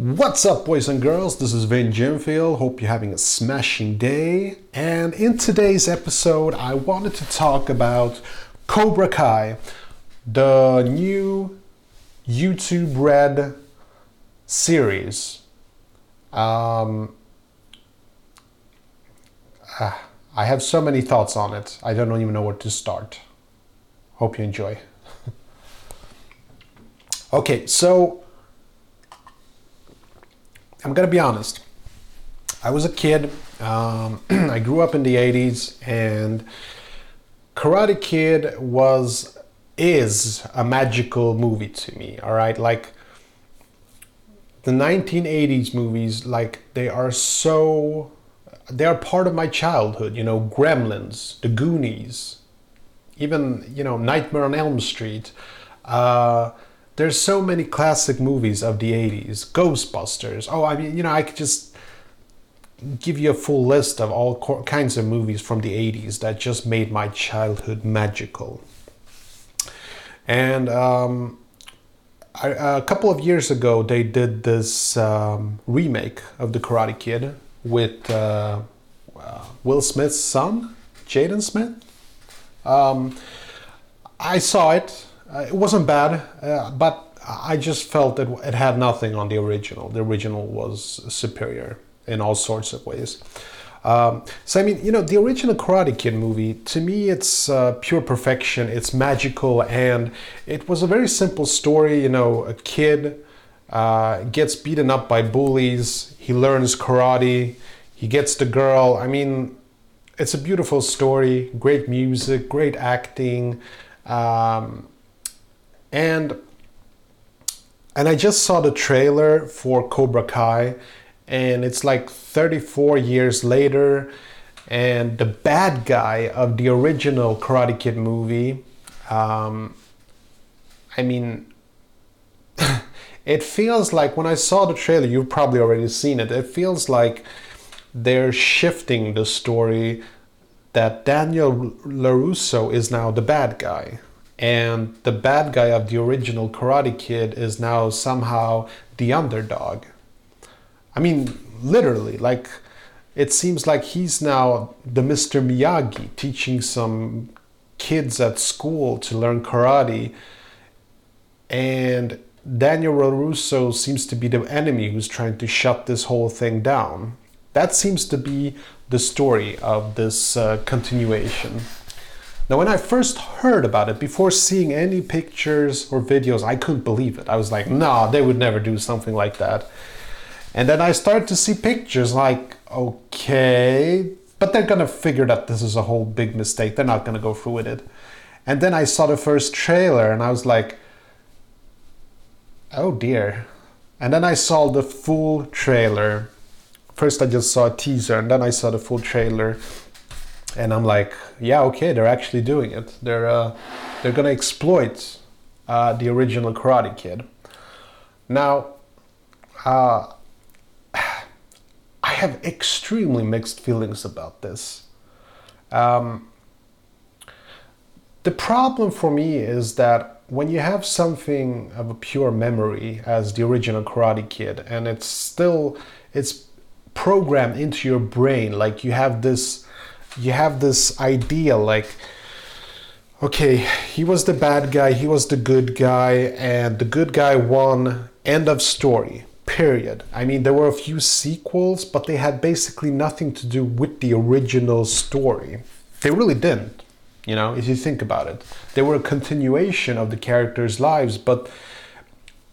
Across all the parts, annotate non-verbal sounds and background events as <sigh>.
What's up, boys and girls? This is Vin Jimfield. Hope you're having a smashing day. And in today's episode, I wanted to talk about Cobra Kai, the new YouTube Red series. Um, uh, I have so many thoughts on it, I don't even know where to start. Hope you enjoy. <laughs> okay, so I'm gonna be honest. I was a kid. Um, <clears throat> I grew up in the '80s, and Karate Kid was is a magical movie to me. All right, like the 1980s movies, like they are so they are part of my childhood. You know, Gremlins, The Goonies, even you know Nightmare on Elm Street. Uh, there's so many classic movies of the 80s ghostbusters. Oh i mean you know i could just give you a full list of all kinds of movies from the 80s that just made my childhood magical. And um, I, a couple of years ago they did this um, remake of the karate kid with uh, uh, will smith's son jaden smith. Um, i saw it uh, it wasn't bad, uh, but I just felt that it had nothing on the original. The original was superior in all sorts of ways. Um, so I mean, you know, the original Karate Kid movie to me, it's uh, pure perfection. It's magical, and it was a very simple story. You know, a kid uh, gets beaten up by bullies. He learns karate. He gets the girl. I mean, it's a beautiful story. Great music, great acting. Um, and and I just saw the trailer for Cobra Kai, and it's like 34 years later, and the bad guy of the original Karate Kid movie. Um, I mean, <laughs> it feels like when I saw the trailer, you've probably already seen it. It feels like they're shifting the story that Daniel LaRusso is now the bad guy and the bad guy of the original Karate Kid is now somehow the underdog. I mean, literally, like it seems like he's now the Mr. Miyagi teaching some kids at school to learn karate, and Daniel LaRusso seems to be the enemy who's trying to shut this whole thing down. That seems to be the story of this uh, continuation. Now, when I first heard about it, before seeing any pictures or videos, I couldn't believe it. I was like, no, they would never do something like that. And then I started to see pictures like, okay, but they're gonna figure that this is a whole big mistake. They're not gonna go through with it. And then I saw the first trailer and I was like, oh dear. And then I saw the full trailer. First, I just saw a teaser and then I saw the full trailer and I'm like, yeah, okay, they're actually doing it. They're uh, they're gonna exploit uh, the original Karate Kid. Now, uh, <sighs> I have extremely mixed feelings about this. Um, the problem for me is that when you have something of a pure memory as the original Karate Kid, and it's still it's programmed into your brain, like you have this you have this idea like okay he was the bad guy he was the good guy and the good guy won end of story period. I mean there were a few sequels but they had basically nothing to do with the original story. They really didn't you know if you think about it. They were a continuation of the characters lives but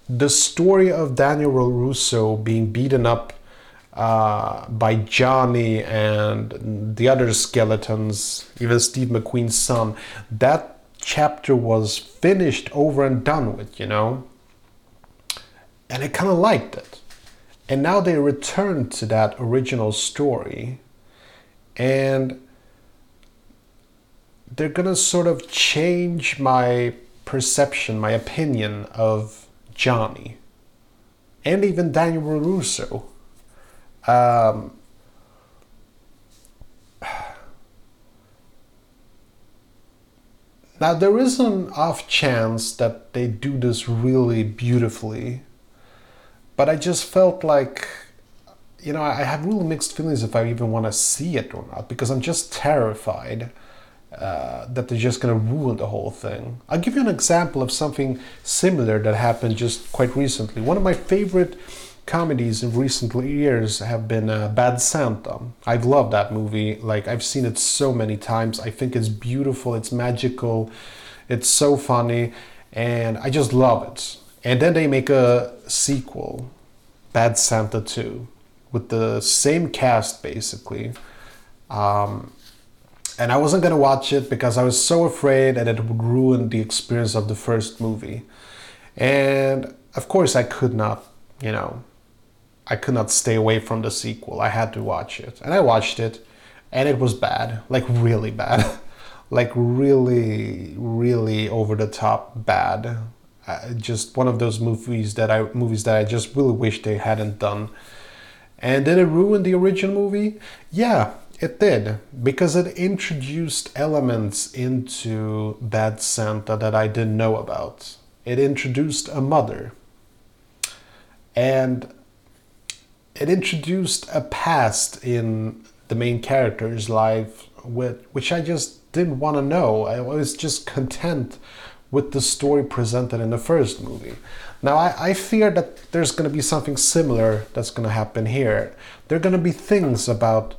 the story of daniel LaRusso being beaten up uh, by Johnny and the other skeletons, even Steve McQueen's son, that chapter was finished over and done with, you know? And I kind of liked it. And now they return to that original story and they're gonna sort of change my perception, my opinion of Johnny and even Daniel Russo um, now there is an off chance that they do this really beautifully, but I just felt like, you know, I have really mixed feelings if I even want to see it or not because I'm just terrified uh, that they're just going to ruin the whole thing. I'll give you an example of something similar that happened just quite recently. One of my favorite comedies in recent years have been uh, Bad Santa. I've loved that movie. Like I've seen it so many times. I think it's beautiful. It's magical. It's so funny, and I just love it. And then they make a sequel, Bad Santa 2, with the same cast basically. Um, and I wasn't gonna watch it because I was so afraid that it would ruin the experience of the first movie. And of course, I could not, you know, I could not stay away from the sequel. I had to watch it. And I watched it, and it was bad. Like, really bad. <laughs> like, really, really over the top bad. Uh, just one of those movies that I movies that I just really wish they hadn't done. And did it ruin the original movie? Yeah, it did because it introduced elements into Bad Santa that I didn't know about. It introduced a mother. And it introduced a past in the main character's life which I just didn't want to know. I was just content with the story presented in the first movie. Now, I, I fear that there's going to be something similar that's going to happen here. There are going to be things about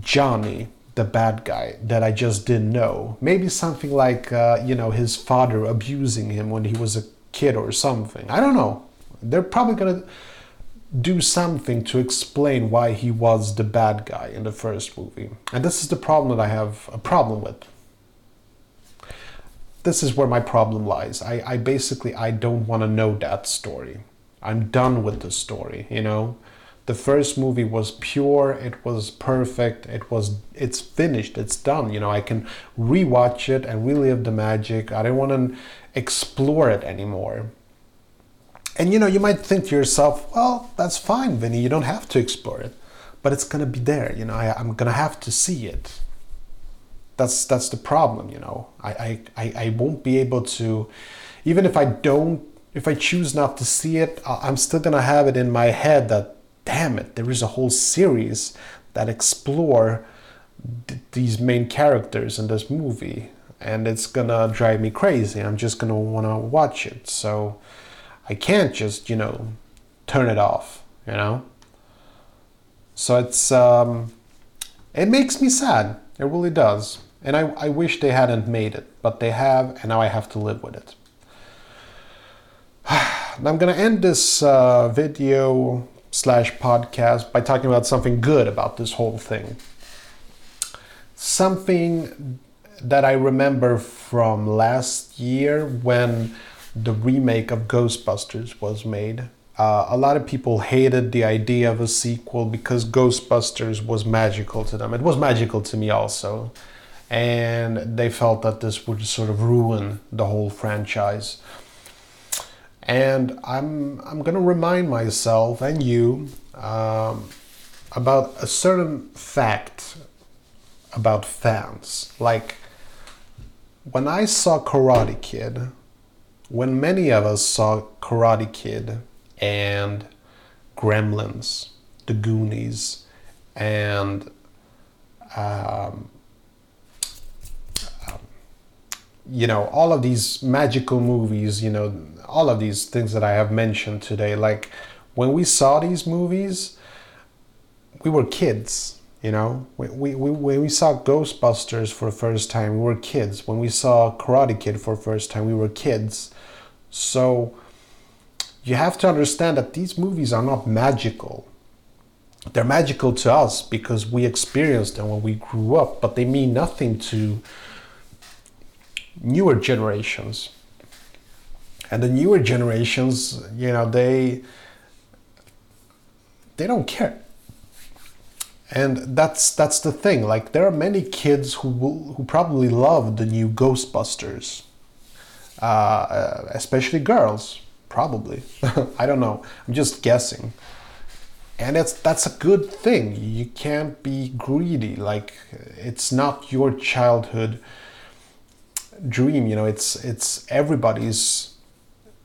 Johnny, the bad guy, that I just didn't know. Maybe something like, uh, you know, his father abusing him when he was a kid or something. I don't know. They're probably going to do something to explain why he was the bad guy in the first movie. And this is the problem that I have a problem with. This is where my problem lies. I, I basically I don't want to know that story. I'm done with the story, you know? the first movie was pure it was perfect it was it's finished it's done you know i can rewatch it and relive the magic i don't want to explore it anymore and you know you might think to yourself well that's fine vinny you don't have to explore it but it's to be there you know I, i'm going to have to see it that's that's the problem you know I, I i won't be able to even if i don't if i choose not to see it i'm still to have it in my head that damn it, there is a whole series that explore th- these main characters in this movie, and it's gonna drive me crazy. I'm just gonna wanna watch it, so I can't just you know turn it off, you know. So it's um, it makes me sad. It really does, and I I wish they hadn't made it, but they have, and now I have to live with it. <sighs> I'm gonna end this uh, video slash podcast by talking about something good about this whole thing. Something that I remember from last year when the remake of Ghostbusters was made. Uh, a lot of people hated the idea of a sequel because Ghostbusters was magical to them. It was magical to me also. And they felt that this would sort of ruin the whole franchise. And I'm, I'm going to remind myself and you um, about a certain fact about fans. Like when I saw Karate Kid, when many of us saw Karate Kid and Gremlins, The Goonies, and um, you know all of these magical movies you know all of these things that i have mentioned today like when we saw these movies we were kids you know? We, we, we, when we saw ghostbusters for the first time. We were kids. When we saw karate kid for the first time we were kids. So you have to understand that these movies are not magical. They're magical to us because we experienced them when we grew up but they mean nothing to newer generations. And the newer generations, you know, they they don't care. And that's that's the thing. Like there are many kids who will, who probably love the new Ghostbusters, uh, especially girls. Probably, <laughs> I don't know. I'm just guessing. And that's that's a good thing. You can't be greedy. Like it's not your childhood dream you know it's it's everybody's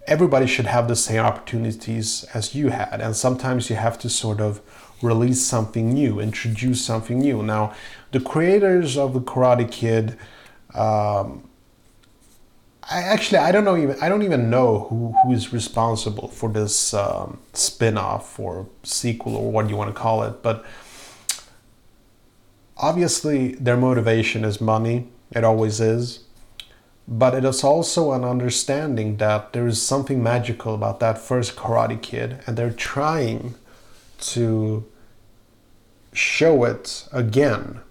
everybody should have the same opportunities as you had. And sometimes you have to sort of release something new, introduce something new. Now, the creators of the Karate Kid, um, I actually I don't know even I don't even know who, who is responsible for this um, spin-off or sequel or what you want to call it, but obviously their motivation is money. It always is. But it is also an understanding that there is something magical about that first Karate Kid, and they're trying to show it again.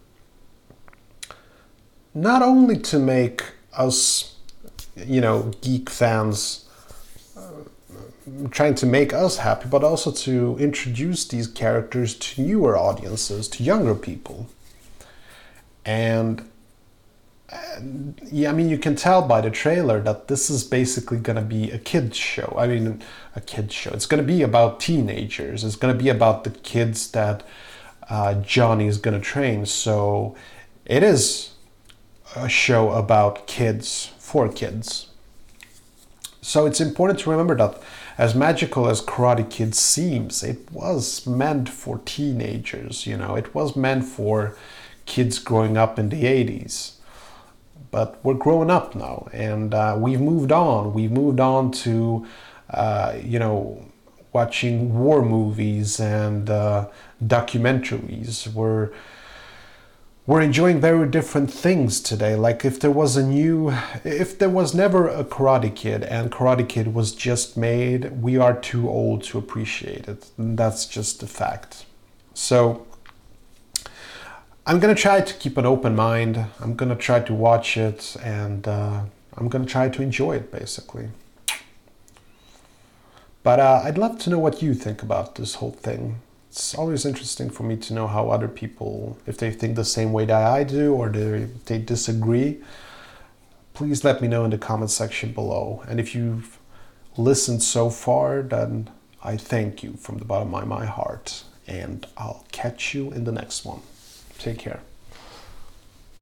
Not only to make us, you know, geek fans uh, trying to make us happy, but also to introduce these characters to newer audiences, to younger people. And yeah, I mean, you can tell by the trailer that this is basically going to be a kids show. I mean, a kids show. It's going to be about teenagers. It's going to be about the kids that uh, Johnny is going to train. So it is a show about kids for kids. So it's important to remember that as magical as Karate Kid seems, it was meant for teenagers, you know, it was meant for kids growing up in the 80s but we're growing up now and uh, we've moved on. We've moved on to, uh, you know, watching war movies and uh, documentaries. We're we're enjoying very different things today. Like if there was a new, if there was never a Karate Kid and Karate Kid was just made, we are too old to appreciate it. And that's just a fact. So I'm gonna try to keep an open mind. I'm gonna try to watch it and uh, I'm gonna try to enjoy it basically. But uh, I'd love to know what you think about this whole thing. It's always interesting for me to know how other people, if they think the same way that I do or they, they disagree. Please let me know in the comment section below. And if you've listened so far, then I thank you from the bottom of my heart. And I'll catch you in the next one. Take care.